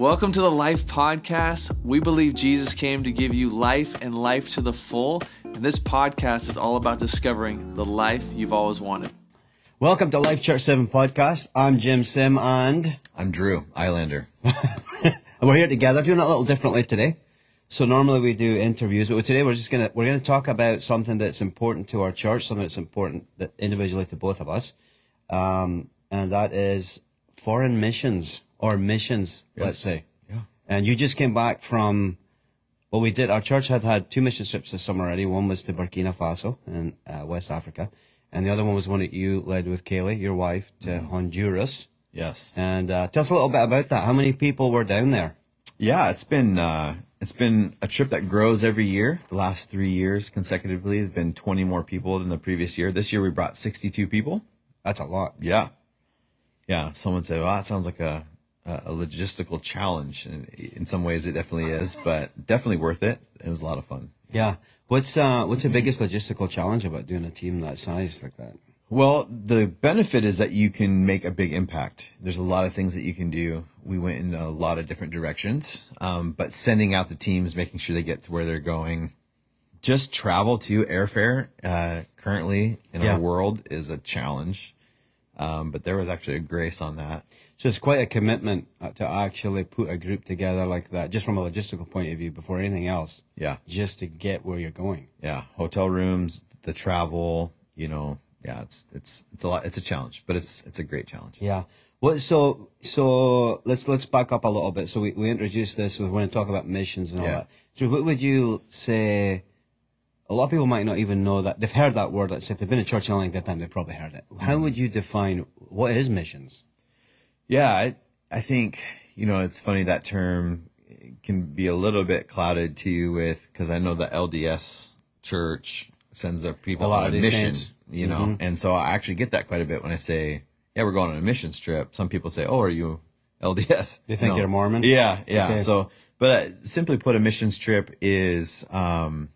Welcome to the Life Podcast. We believe Jesus came to give you life and life to the full. And this podcast is all about discovering the life you've always wanted. Welcome to Life Church 7 podcast. I'm Jim Sim and I'm Drew Eylander. and we're here together doing it a little differently today. So normally we do interviews, but today we're just gonna we're gonna talk about something that's important to our church, something that's important that individually to both of us, um, and that is foreign missions or missions, yes. let's say. Yeah. And you just came back from, well, we did, our church had had two mission trips this summer already. One was to Burkina Faso in uh, West Africa. And the other one was one that you led with Kaylee, your wife, to mm-hmm. Honduras. Yes. And uh, tell us a little bit about that. How many people were down there? Yeah, it's been uh, it's been a trip that grows every year. The last three years consecutively, there's been 20 more people than the previous year. This year we brought 62 people. That's a lot. Yeah, yeah. Someone said, "Well, that sounds like a a logistical challenge. And in some ways, it definitely is, but definitely worth it. It was a lot of fun. Yeah. What's uh, what's the biggest logistical challenge about doing a team that size like that? Well, the benefit is that you can make a big impact. There's a lot of things that you can do. We went in a lot of different directions, um, but sending out the teams, making sure they get to where they're going, just travel to airfare uh, currently in yeah. our world is a challenge. Um, but there was actually a grace on that. So it's quite a commitment uh, to actually put a group together like that, just from a logistical point of view, before anything else. Yeah. Just to get where you're going. Yeah. Hotel rooms, the travel, you know, yeah, it's it's it's a lot. It's a challenge, but it's it's a great challenge. Yeah. Well, so so let's let's back up a little bit. So we we introduced this. We want to talk about missions and all yeah. that. So what would you say? A lot of people might not even know that they've heard that word. Let's say if they've been in church long that time, they've probably heard it. How mm-hmm. would you define what is missions? Yeah, I, I think, you know, it's funny that term can be a little bit clouded too with, cause I know the LDS church sends their people on a mission, saints. you know, mm-hmm. and so I actually get that quite a bit when I say, yeah, we're going on a mission trip. Some people say, oh, are you LDS? They think no. you're a Mormon? Yeah, yeah. Okay. So, but uh, simply put, a missions trip is, um,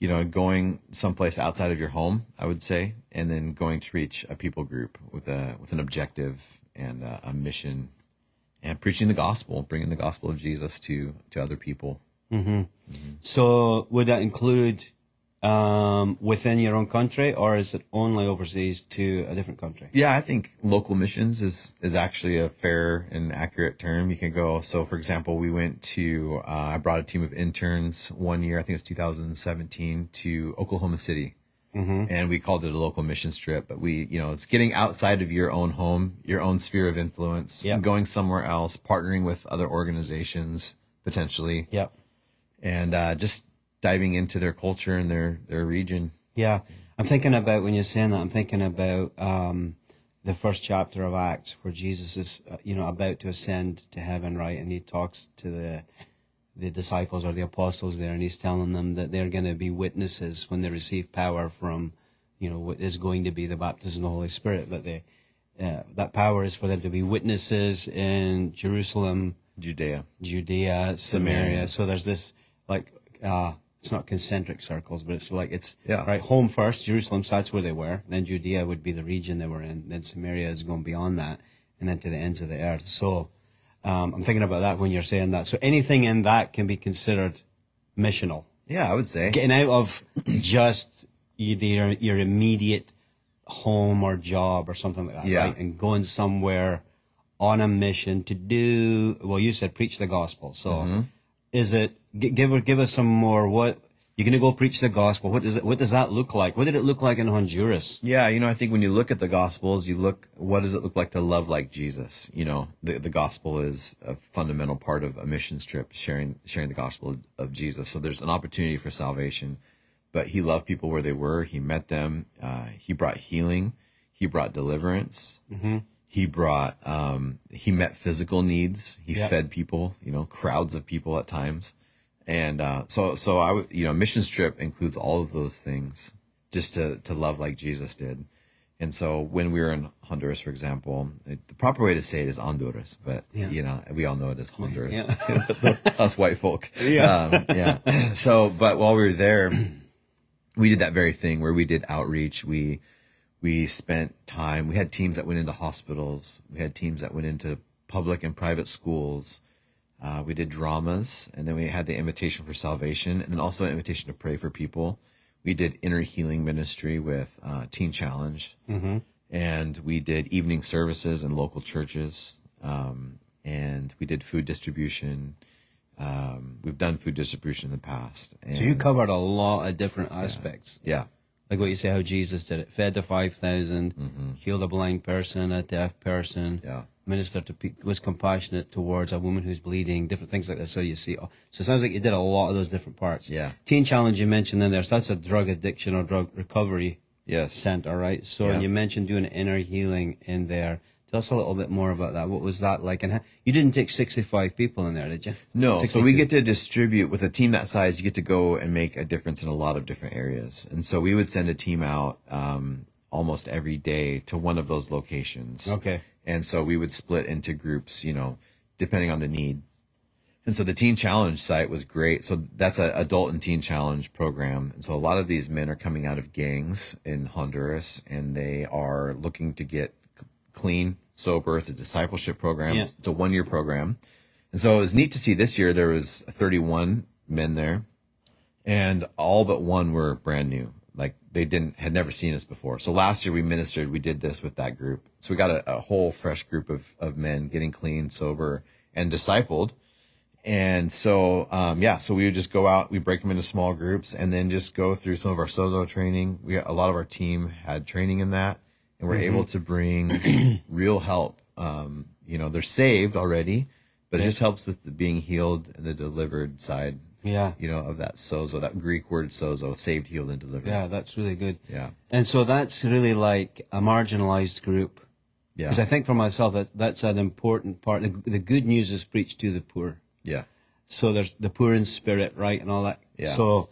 you know, going someplace outside of your home, I would say, and then going to reach a people group with a with an objective and uh, a mission and preaching the gospel, bringing the gospel of Jesus to to other people. Mm-hmm. Mm-hmm. So would that include um, within your own country, or is it only overseas to a different country? Yeah, I think local missions is is actually a fair and accurate term. You can go. So, for example, we went to uh, I brought a team of interns one year. I think it was 2017 to Oklahoma City Mm-hmm. And we called it a local mission trip, but we, you know, it's getting outside of your own home, your own sphere of influence, yep. going somewhere else, partnering with other organizations potentially. Yep. And uh, just diving into their culture and their their region. Yeah, I'm thinking about when you're saying that. I'm thinking about um, the first chapter of Acts, where Jesus is, uh, you know, about to ascend to heaven, right? And he talks to the the disciples or the apostles there, and he's telling them that they're going to be witnesses when they receive power from, you know, what is going to be the baptism of the Holy Spirit. But they, uh, that power is for them to be witnesses in Jerusalem, Judea, Judea, Samaria. Samaria. So there's this like, uh, it's not concentric circles, but it's like it's yeah. right home first. Jerusalem, so that's where they were. Then Judea would be the region they were in. Then Samaria is going beyond that, and then to the ends of the earth. So um, I'm thinking about that when you're saying that. So anything in that can be considered missional. Yeah, I would say getting out of just your your immediate home or job or something like that, yeah. right? And going somewhere on a mission to do. Well, you said preach the gospel. So, mm-hmm. is it give give us some more? What you're going to go preach the gospel. What does it, what does that look like? What did it look like in Honduras? Yeah, you know, I think when you look at the gospels, you look, what does it look like to love like Jesus? You know, the, the gospel is a fundamental part of a missions trip, sharing, sharing the gospel of, Jesus. So there's an opportunity for salvation, but he loved people where they were. He met them. Uh, he brought healing. He brought deliverance. Mm-hmm. He brought, um, he met physical needs. He yep. fed people, you know, crowds of people at times. And uh, so, so I would, you know, missions trip includes all of those things just to, to love like Jesus did. And so when we were in Honduras, for example, it, the proper way to say it is Honduras, but yeah. you know, we all know it as Honduras, yeah. us white folk. Yeah. Um, yeah. So, but while we were there, we did that very thing where we did outreach. We, we spent time, we had teams that went into hospitals. We had teams that went into public and private schools Uh, we did dramas, and then we had the invitation for salvation, and then also an invitation to pray for people. We did inner healing ministry with uh, Teen Challenge, and we did evening services in local churches, um, and we did food distribution. Um, we've done food distribution in the past. And, So you covered a lot of different aspects. yeah, Like what you say, how Jesus did it. Fed the 5,000, healed a blind person, a deaf person, Mm-hmm. Yeah. Ministered to was compassionate towards a woman who's bleeding, different things like that. So you see, oh, so it sounds like you did a lot of those different parts. Yeah. Teen Challenge you mentioned in there, so that's a drug addiction or drug recovery yes. center, right? So Yeah. you mentioned doing inner healing in there. Tell us a little bit more about that. What was that like? And how, you didn't take 65 people in there, did you? No, so we get to distribute with a team that size. You get to go and make a difference in a lot of different areas, and so we would send a team out um, almost every day to one of those locations. Okay. And so we would split into groups, you know, depending on the need. And so the Teen Challenge site was great. So that's a adult and teen challenge program. And so a lot of these men are coming out of gangs in Honduras, and they are looking to get clean, sober. It's a discipleship program. Yeah. It's a one year program. And so it was neat to see this year there was 31 men there and all but one were brand new. Like they didn't had never seen us before. So last year we ministered, we did this with that group. So we got a, a whole fresh group of of men getting clean, sober, and discipled. And so um, yeah, so we would just go out, we break them into small groups, and then just go through some of our sozo training. We a lot of our team had training in that, and we're able to bring real help. Um, you know, they're saved already, but it just helps with the being healed and the delivered side Yeah. you know, of that sozo, that Greek word sozo, saved, healed, and delivered. Yeah, that's really good. Yeah. And so that's really like a marginalized group. Yeah. Because I think for myself, that, that's an important part. The, the good news is preached to the poor. Yeah. So there's the poor in spirit, right, and all that. Yeah. So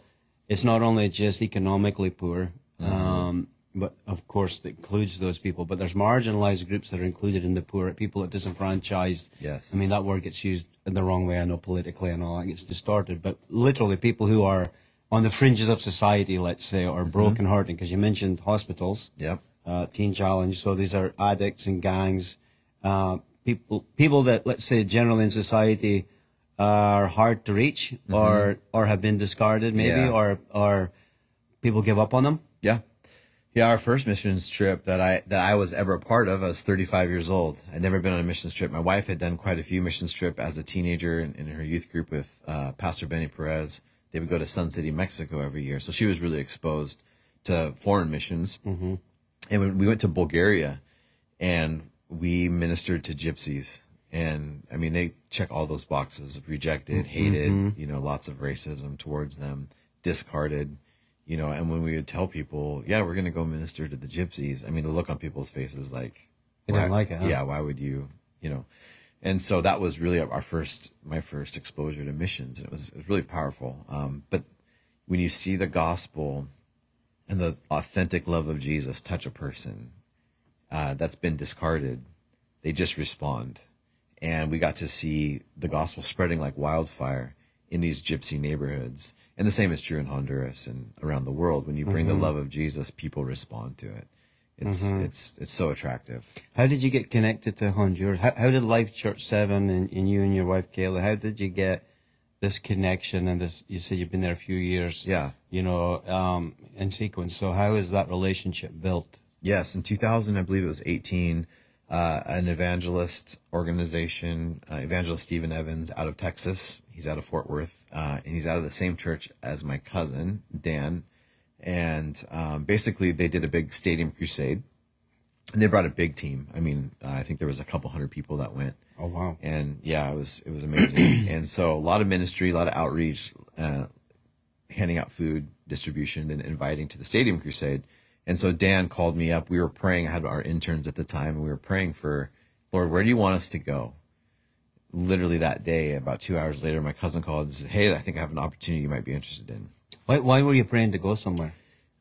it's not only just economically poor, Mm-hmm. um, but of course it includes those people. But there's marginalized groups that are included in the poor, people that are disenfranchised. Yes. I mean that word gets used in the wrong way. I know politically and all that gets distorted, but literally people who are on the fringes of society, let's say, or Mm-hmm. broken hearted. Because you mentioned hospitals Yep. uh, Teen Challenge. So these are addicts and gangs, uh, people people that let's say generally in society are hard to reach or or have been discarded maybe Mm-hmm. Yeah. or or people give up on them. Yeah. Yeah. Our first missions trip that I, that I was ever a part of, I was 35 years old. I'd never been on a missions trip. My wife had done quite a few missions trip as a teenager in, in her youth group with, uh, Pastor Benny Perez. They would go to Sun City, Mexico every year. So she was really exposed to foreign missions. Mm-hmm. And when we went to Bulgaria and we ministered to gypsies. And I mean, they check all those boxes rejected, hated, you know, lots of racism towards them, discarded, you know. And when we would tell people, yeah, we're going to go minister to the gypsies, I mean, the look on people's faces like, They didn't like it, huh? Yeah, why would you, you know? And so that was really our first, my first exposure to missions. And it was, it was really powerful. Um, but when you see the gospel and the authentic love of Jesus touch a person uh, that's been discarded, they just respond. And we got to see the gospel spreading like wildfire in these gypsy neighborhoods. And the same is true in Honduras and around the world. When you bring the love of Jesus, people respond to it. It's it's it's so attractive. How did you get connected to Honduras? How, how did Life Church Seven and, and you and your wife Kayla? How did you get this connection and this? You said you've been there a few years. Yeah. You know, um, in sequence. So how is that relationship built? Yes, in 2000, I believe it was 18, uh, an evangelist organization, uh, evangelist Stephen Evans out of Texas. He's out of Fort Worth, uh, and he's out of the same church as my cousin, Dan. And um, basically, they did a big stadium crusade, and they brought a big team. I mean, uh, I think there was a couple hundred people that went. Oh wow. And yeah, it was it was amazing. and so a lot of ministry, a lot of outreach, uh, handing out food distribution, then inviting to the stadium crusade. And so Dan called me up. We were praying. I had our interns at the time, and we were praying for Lord, where do you want us to go? Literally that day, about two hours later, my cousin called and said, "Hey, I think I have an opportunity you might be interested in." Why, why were you praying to go somewhere?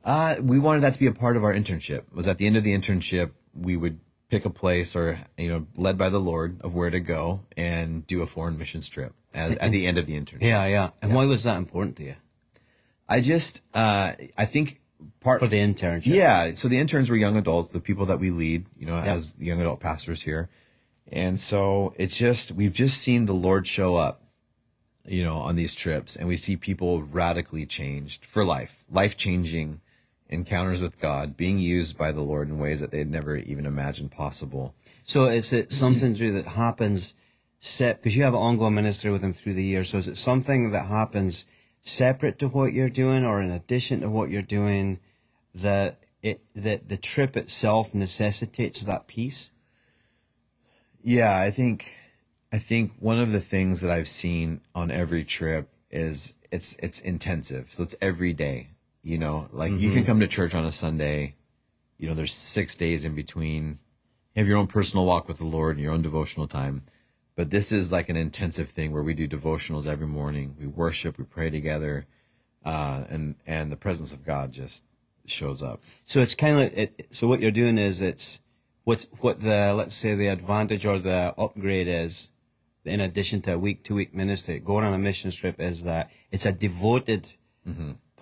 Uh, we wanted that to be a part of our internship. Was at the end of the internship, we would pick a place or, you know, led by the Lord of where to go and do a foreign missions trip at, at the end of the internship. Yeah, yeah. And why was that important to you? I just, uh, I think part For the internship. Yeah. So the interns were young adults, the people that we lead, you know, as young adult pastors here. And so it's just, we've just seen the Lord show up you know, on these trips, and we see people radically changed for life, life changing encounters with God, being used by the Lord in ways that they'd never even imagined possible. So is it something that happens set because you have an ongoing ministry with them through the year? So is it something that happens separate to what you're doing, or in addition to what you're doing, that it that the trip itself necessitates that piece? Yeah, I think I think one of the things that I've seen on every trip is it's it's intensive. So it's every day. You know, like you can come to church on a Sunday. You know, there's six days in between. You have your own personal walk with the Lord and your own devotional time. But this is like an intensive thing where we do devotionals every morning. We worship, we pray together, uh, and and the presence of God just shows up. So it's kind of it. So what you're doing is it's what what the let's say the advantage or the upgrade is, in addition to a week to week ministry, going on a mission trip is that it's a devoted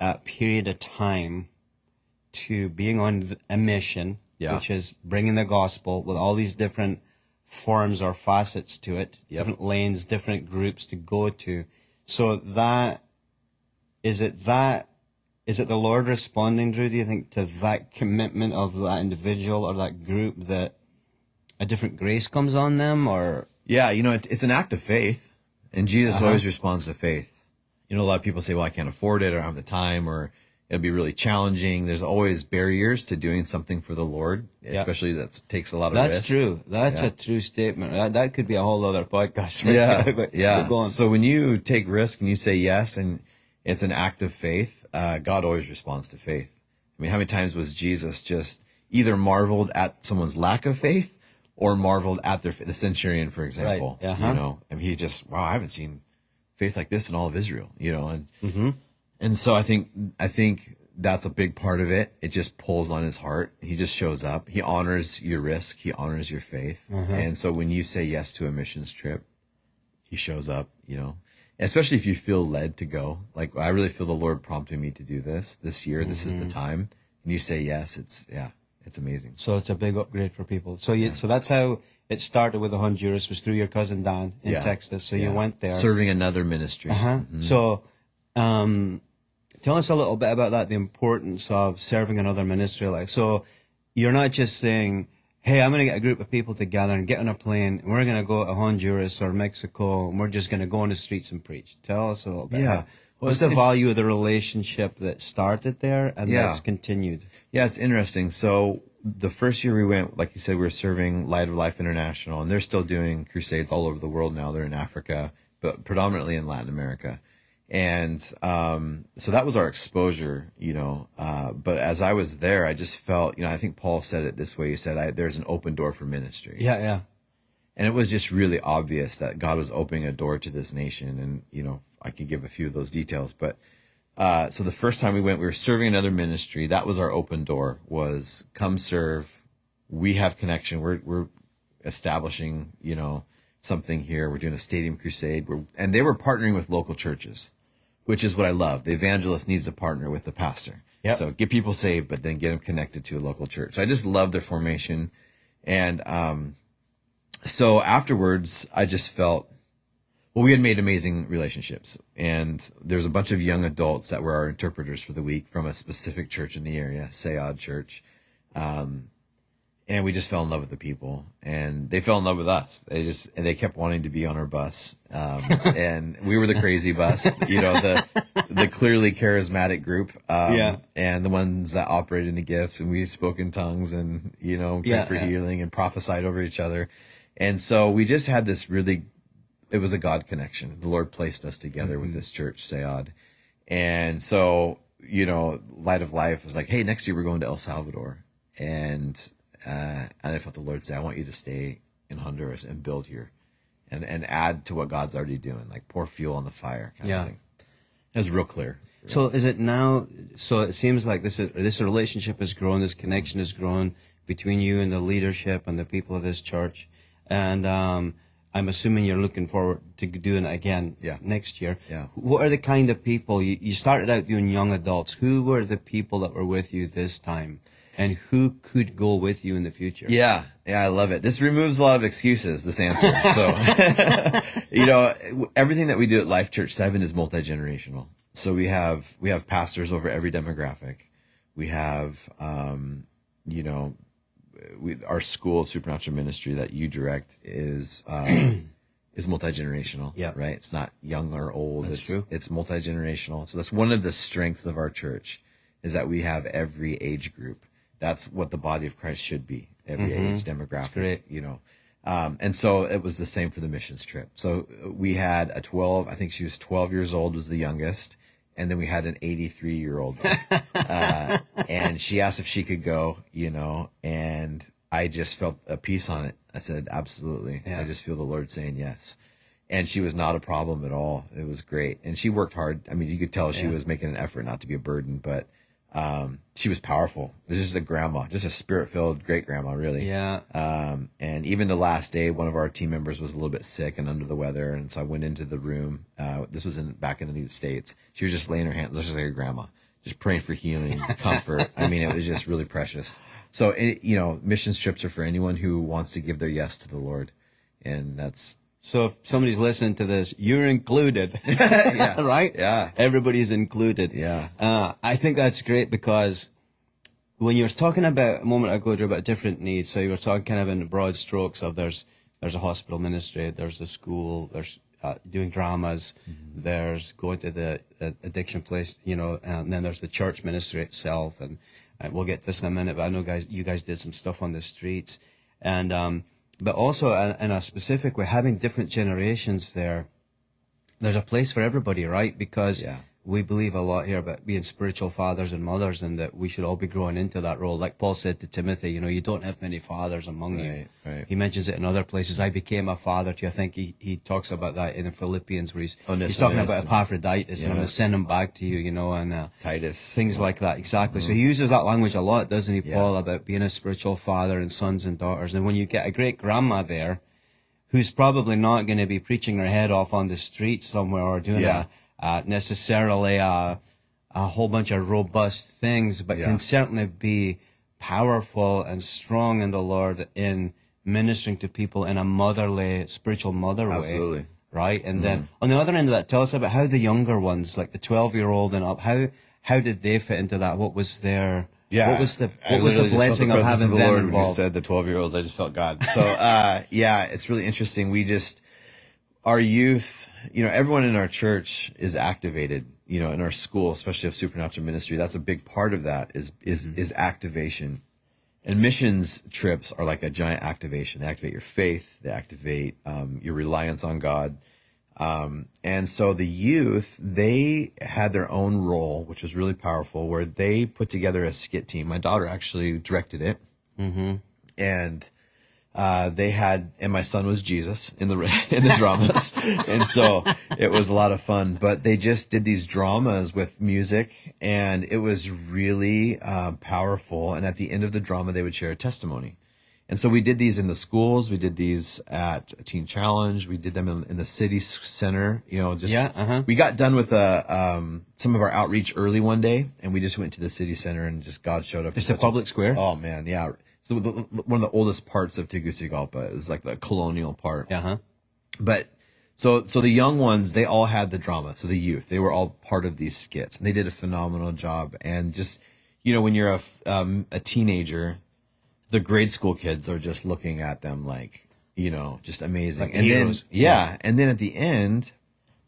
uh, period of time to being on a mission, Yeah. which is bringing the gospel with all these different forms or facets to it, Yep. different lanes, different groups to go to. So that is it that is it the Lord responding, Drew, do you think, to that commitment of that individual or that group that a different grace comes on them or Yeah, you know, it, it's an act of faith, and Jesus uh-huh. always responds to faith. You know, a lot of people say, "Well, I can't afford it, or I don't have the time, or it'll be really challenging." There's always barriers to doing something for the Lord, especially that takes a lot of That's risk. true. That's Yeah. a true statement. That, that could be a whole other podcast. Right Yeah, there, but yeah. So when you take risk and you say yes, and it's an act of faith, uh, God always responds to faith. I mean, how many times was Jesus just either marveled at someone's lack of faith or marveled at their the centurion, for example? Uh-huh. You know, I mean, he just wow, I haven't seen faith like this in all of Israel. You know, and Mm-hmm. and so I think I think that's a big part of it. It just pulls on his heart. He just shows up. He honors your risk. He honors your faith. Uh-huh. And so when you say yes to a missions trip, he shows up, you know, especially if you feel led to go. Like, I really feel the Lord prompting me to do this this year. This is the Mm-hmm. time. And you say yes, it's, yeah, it's amazing. So it's a big upgrade for people. So you, so that's how it started with the Honduras was through your cousin Dan in Yeah. Texas. So you went there. Serving another ministry. Uh-huh. So, um, tell us a little bit about that, the importance of serving another ministry. Like, so you're not just saying, Hey, I'm going to get a group of people together and get on a plane and we're going to go to Honduras or Mexico and we're just going to go on the streets and preach. Tell us a little bit. Yeah. Well, What's the value of the relationship that started there and Yeah. that's continued? Yeah, it's interesting. So the first year we went, like you said, we were serving Light of Life International, and they're still doing crusades all over the world now. They're in Africa, but predominantly in Latin America. And um, so that was our exposure, you know. Uh, but as I was there, I just felt, you know, I think Paul said it this way. He said, I, "There's an open door for ministry." Yeah, yeah. and it was just really obvious that God was opening a door to this nation. And you know, I could give a few of those details, but uh, so the first time we went, we were serving another ministry. That was our open door. Was come serve. We have connection. We're we're establishing, you know, something here. We're doing a stadium crusade. We're, and they were partnering with local churches, which is what I love. The evangelist needs a partner with the pastor. Yep. So get people saved, but then get them connected to a local church. So I just love their formation, and um, so afterwards, I just felt, well, we had made amazing relationships. And there was a bunch of young adults that were our interpreters for the week from a specific church in the area, Sayad Church. Um, and we just fell in love with the people and they fell in love with us. They just, and they kept wanting to be on our bus. Um, and we were the crazy bus, you know, the, the clearly charismatic group. Um, Yeah. and the ones that operated in the gifts and we spoke in tongues and, you know, prayed Yeah, for yeah. healing and prophesied over each other. And so we just had this really, it was a God connection. The Lord placed us together Mm-hmm. with this church, Sayad. And so, you know, Light of Life was like, hey, next year we're going to El Salvador. And, uh, and I felt the Lord say, I want you to stay in Honduras and build here and, and add to what God's already doing, like pour fuel on the fire kind Yeah. of thing. It was real clear. So is it now? So it seems like this is, this relationship has grown. This connection has grown between you and the leadership and the people of this church. And um, I'm assuming you're looking forward to doing it again Yeah. next year. Yeah. What are the kind of people you, you started out doing young adults? Who were the people that were with you this time, and who could go with you in the future? Yeah, yeah, I love it. This removes a lot of excuses. This answer. So, you know, everything that we do at Life Church Seven is multi generational. So we have we have pastors over every demographic. We have, um, you know, we, our school of supernatural ministry that you direct is um, is multi generational. Yeah. right. It's not young or old. That's it's true. it's multi generational. So that's one of the strengths of our church is that we have every age group. That's what the body of Christ should be. Every age demographic. You know. Um, and so it was the same for the missions trip. So we had a 12, I think she was 12 years old, was the youngest. And then we had an 83 year old. uh, and she asked if she could go, you know, and I just felt a peace on it. I said, absolutely. Yeah. I just feel the Lord saying yes. And she was not a problem at all. It was great. And she worked hard. I mean, you could tell she Yeah. was making an effort not to be a burden, but, um, she was powerful. This is a grandma, just a spirit filled great grandma, really. Yeah. Um, and even the last day, one of our team members was a little bit sick and under the weather, and so I went into the room. Uh, this was in back in the States. She was just laying her hands, just like a grandma, just praying for healing, comfort. I mean, it was just really precious. So, it, you know, mission trips are for anyone who wants to give their yes to the Lord, and that's So if somebody's listening to this, you're included. yeah, right? Yeah. Everybody's included. Yeah. Uh, I think that's great because when you were talking about a moment ago about different needs, so you were talking kind of in broad strokes of there's there's a hospital ministry, there's a school, there's uh, doing dramas, there's going to the uh, addiction place, you know, and then there's the church ministry itself, and uh, we'll get to this in a minute. But I know guys, you guys did some stuff on the streets, and um, but also in, a specific way, having different generations there there's a place for everybody, right? Because Yeah. We believe a lot here about being spiritual fathers and mothers and that we should all be growing into that role. Like Paul said to Timothy, you know, you don't have many fathers among you. Right, right. He mentions it in other places. I became a father to you. I think he, he talks about that in the Philippians where he's, he's talking about Epaphroditus and I'm Yeah. going to send him back to you, you know, and, uh, Titus. things like that. Exactly. So he uses that language a lot, doesn't he, Yeah. Paul, about being a spiritual father and sons and daughters. And when you get a great grandma there, who's probably not going to be preaching her head off on the street somewhere or doing Yeah. a, uh, necessarily a, a whole bunch of robust things, but Yeah. can certainly be powerful and strong in the Lord in ministering to people in a motherly, spiritual mother way Absolutely. right? And then on the other end of that, tell us about how the younger ones, like the twelve-year-old and up, how how did they fit into that? What was their Yeah. What was the what was the literally just felt blessing of having the them Lord when you said the 12 year olds. I just felt God. So, uh, yeah, it's really interesting. We just, our youth, you know, everyone in our church is activated, you know, in our school, especially of supernatural ministry. That's a big part of that is, is, Mm-hmm. is activation. And missions trips are like a giant activation. They activate your faith. They activate, um, your reliance on God. Um, and so the youth, they had their own role, which was really powerful, where they put together a skit team. My daughter actually directed it. Mm-hmm. And, uh, they had, and my son was Jesus in the, in the dramas. and so it was a lot of fun, but they just did these dramas with music and it was really, uh, powerful. And at the end of the drama, they would share a testimony. And so we did these in the schools. We did these at a Teen Challenge. We did them in, in the city center. You know, just Yeah, uh-huh. we got done with uh, um, some of our outreach early one day, and we just went to the city center, and just God showed up. Just a public square? Oh man, yeah. The, the, one of the oldest parts of Tegucigalpa is like the colonial part. Yeah, huh? But so so the young ones, they all had the drama. So the youth, they were all part of these skits, and they did a phenomenal job. And just you know, when you're a um, a teenager, the grade school kids are just looking at them like you know, just amazing. Like and heroes. then yeah, and then at the end,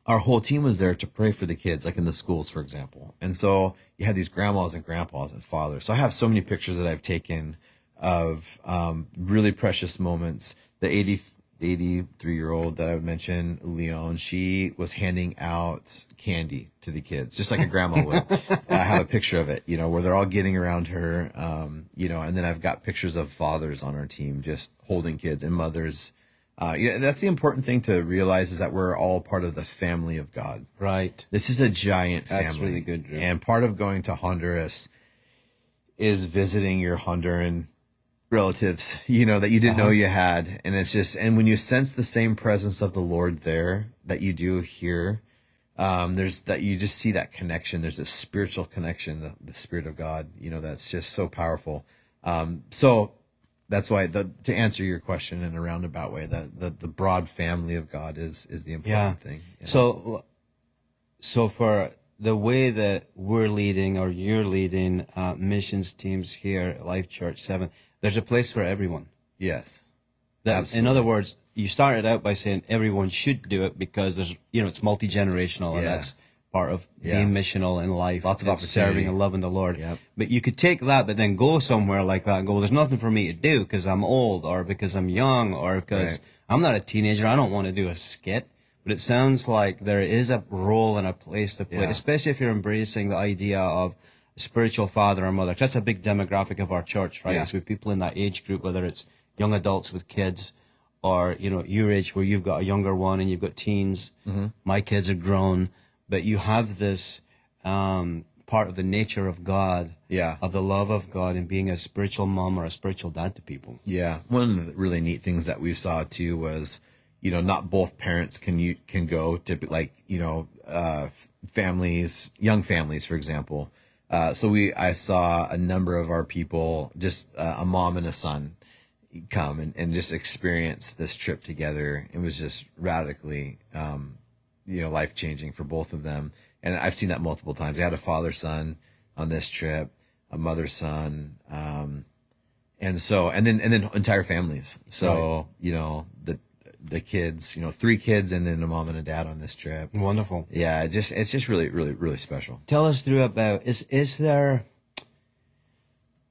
our whole team was there to pray for the kids, like in the schools, for example. And so you had these grandmas and grandpas and fathers. So I have so many pictures that I've taken of um, really precious moments. The 80, 83 year old that I mentioned, Leon, she was handing out candy to the kids, just like a grandma would. I have a picture of it, you know, where they're all getting around her, um, you know, and then I've got pictures of fathers on our team just holding kids and mothers. Uh, yeah, that's the important thing to realize is that we're all part of the family of God. Right. This is a giant family. That's really good, Drew. And part of going to Honduras is visiting your Honduran relatives, you know, that you didn't know Uh-huh. you had. And it's just, and when you sense the same presence of the Lord there that you do here, um, there's that you just see that connection. There's a spiritual connection, the, the Spirit of God, you know, that's just so powerful. Um, so that's why the to answer your question in a roundabout way, that the, the broad family of God is is the important Yeah. thing. Yeah. So, so for the way that we're leading or you're leading uh, missions teams here at Life Church Seven, there's a place for everyone. yes. That, in other words, you started out by saying everyone should do it because there's, you know, it's multi generational and Yeah. that's part of Yeah. being missional in life. Lots of and serving and loving the Lord. Yep. But you could take that, but then go somewhere like that and go, well, there's nothing for me to do because I'm old or because I'm young or because Right. I'm not a teenager. I don't want to do a skit. But it sounds like there is a role and a place to play, Yeah. especially if you're embracing the idea of spiritual father or mother. That's a big demographic of our church, right? Yeah. It's with people in that age group, whether it's young adults with kids or, you know, your age where you've got a younger one and you've got teens. Mm-hmm. My kids are grown, but you have this um, part of the nature of God, Yeah. of the love of God and being a spiritual mom or a spiritual dad to people. Yeah, one of the really neat things that we saw too was, you know, not both parents can you can go to like you know uh, families, young families, for example. Uh, so we, I saw a number of our people, just uh, a mom and a son, come and, and just experience this trip together. It was just radically, um, you know, life changing for both of them. And I've seen that multiple times. I had a father son on this trip, a mother son, um, and so and then and then entire families so you know the the kids you know three kids and then a mom and a dad on this trip Wonderful. yeah just it's just really really really special Tell us through about is is there?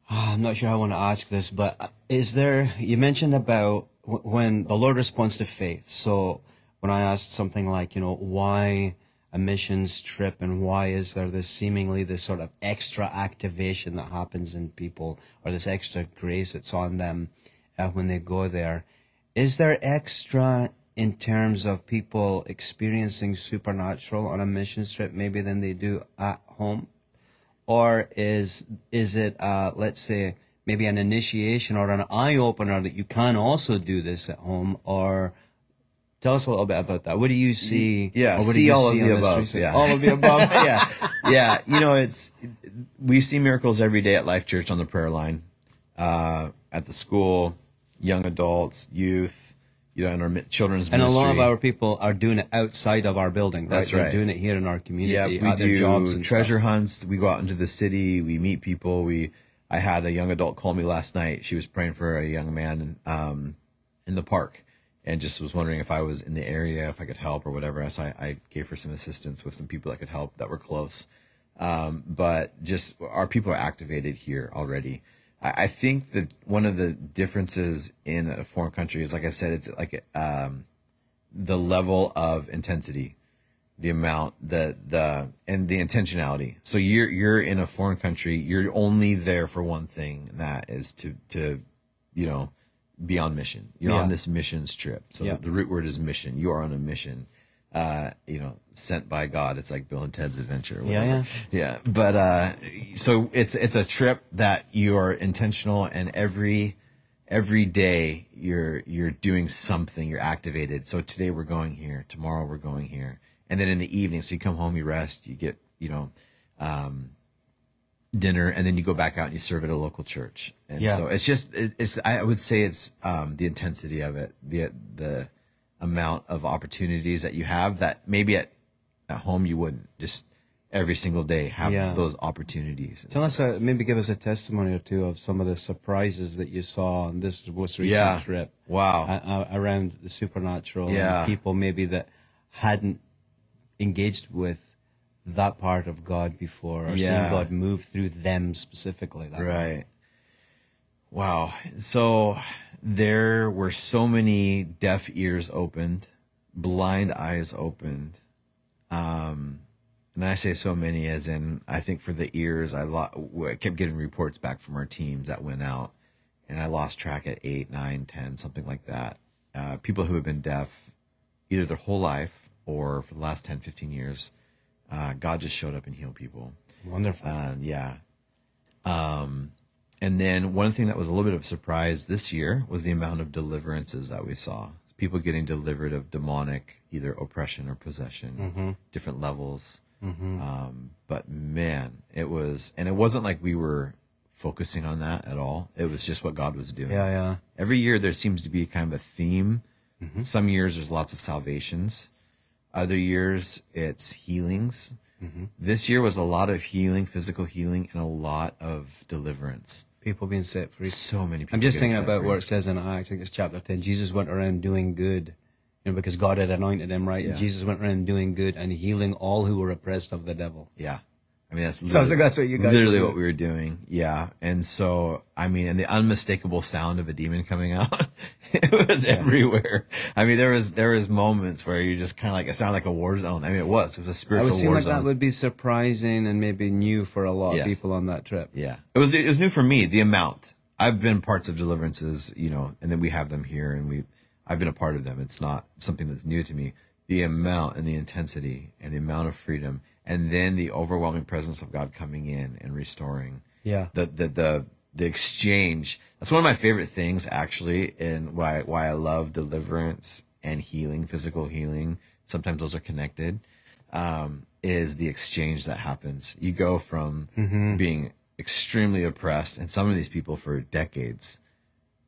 Ah, I'm not sure I want to ask this, but uh, is there? You mentioned about when the Lord responds to faith. So when I asked something like, you know, why a missions trip and why is there this seemingly this sort of extra activation that happens in people or this extra grace that's on them uh, when they go there? Is there extra in terms of people experiencing supernatural on a mission trip maybe than they do at home? or is is it uh, let's say maybe an initiation or an eye opener that you can also do this at home? Or tell us a little bit about that. What do you see yeah what do see you all of see the the above yeah. All of the above? Yeah. Yeah you know it's we see miracles every day at life church on the prayer line uh at the school young adults youth you know in our children's and a lot of our people are doing it outside of our building right? That's They're right. doing it here in our community Yeah, we do jobs and treasure stuff. hunts. We go out into the city. We meet people. We I had a young adult call me last night. She was praying for a young man um, in the park, and just was wondering if I was in the area, if I could help or whatever. So I, I gave her some assistance with some people that could help that were close. Um, but just our people are activated here already. I, I think that one of the differences in a foreign country is, like I said, it's like um, the level of intensity the amount the the and the intentionality. So you're you're in a foreign country you're only there for one thing and that is to to you know be on mission. You're Yeah. on this missions trip. So Yeah. the, the root word is mission. You are on a mission uh you know sent by god. It's like bill and ted's adventure or Yeah, yeah. But uh so it's it's a trip that you are intentional and every every day you're you're doing something you're activated. So today we're going here tomorrow we're going here. And then in the evening so you come home you rest you get you know um dinner and then you go back out and you serve at a local church. And Yeah. so it's just it, it's i would say it's um the intensity of it the the amount of opportunities that you have that maybe at at home you wouldn't just every single day have Yeah. those opportunities Tell us, uh, maybe give us a testimony or two of some of the surprises that you saw on this most recent Yeah. trip. Wow. Uh, around the supernatural. and Yeah. people maybe that hadn't engaged with that part of God before or seen God move through them specifically. That way. Right. Wow. So there were so many deaf ears opened, blind eyes opened. Um, and I say so many as in, I think for the ears, I, lo- I kept getting reports back from our teams that went out and I lost track at eight, nine, ten, something like that. Uh, people who have been deaf either their whole life or for the last 10, 15 years, uh, God just showed up and healed people. Wonderful. Uh, yeah. Um, and then one thing that was a little bit of a surprise this year was the amount of deliverances that we saw. People getting delivered of demonic, either oppression or possession, mm-hmm. different levels. Mm-hmm. Um, but man, it was, and it wasn't like we were focusing on that at all. It was just what God was doing. Yeah, yeah. Every year there seems to be kind of a theme. Mm-hmm. Some years there's lots of salvations. Other years it's healings. This year was a lot of healing, physical healing, and a lot of deliverance. People being set free. So many people. I'm just thinking about free. where it says in Acts, I think it's chapter 10, Jesus went around doing good, you know, because God had anointed him, right? And Yeah. Jesus went around doing good and healing all who were oppressed of the devil. Yeah. I mean, that's Sounds like that's what you guys literally what we were doing. Yeah. And so, I mean, and the unmistakable sound of a demon coming out, it was everywhere. I mean, there was, there was moments where you just kind of like, it sounded like a war zone. I mean, it was, it was a I spiritual would seem war like zone. that would be surprising and maybe new for a lot Yes. of people on that trip. Yeah, it was it was new for me. The amount I've been parts of deliverances, you know, and then we have them here, and we I've been a part of them. It's not something that's new to me. The amount and the intensity and the amount of freedom, and then the overwhelming presence of God coming in and restoring. Yeah. The the the the exchange. That's one of my favorite things, actually, and why why I love deliverance and healing, physical healing. Sometimes those are connected um, is the exchange that happens. You go from being extremely oppressed, and some of these people for decades,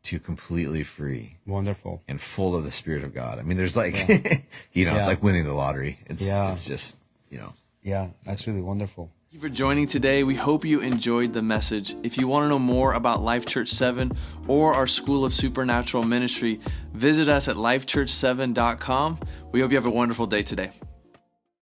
to completely free Wonderful. and full of the Spirit of God. I mean, there's like, you know, it's like winning the lottery. It's Yeah. it's just you know. Yeah, that's really wonderful. Thank you for joining today. We hope you enjoyed the message. If you want to know more about Life Church 7 or our School of Supernatural Ministry, visit us at lifechurch7.com. We hope you have a wonderful day today.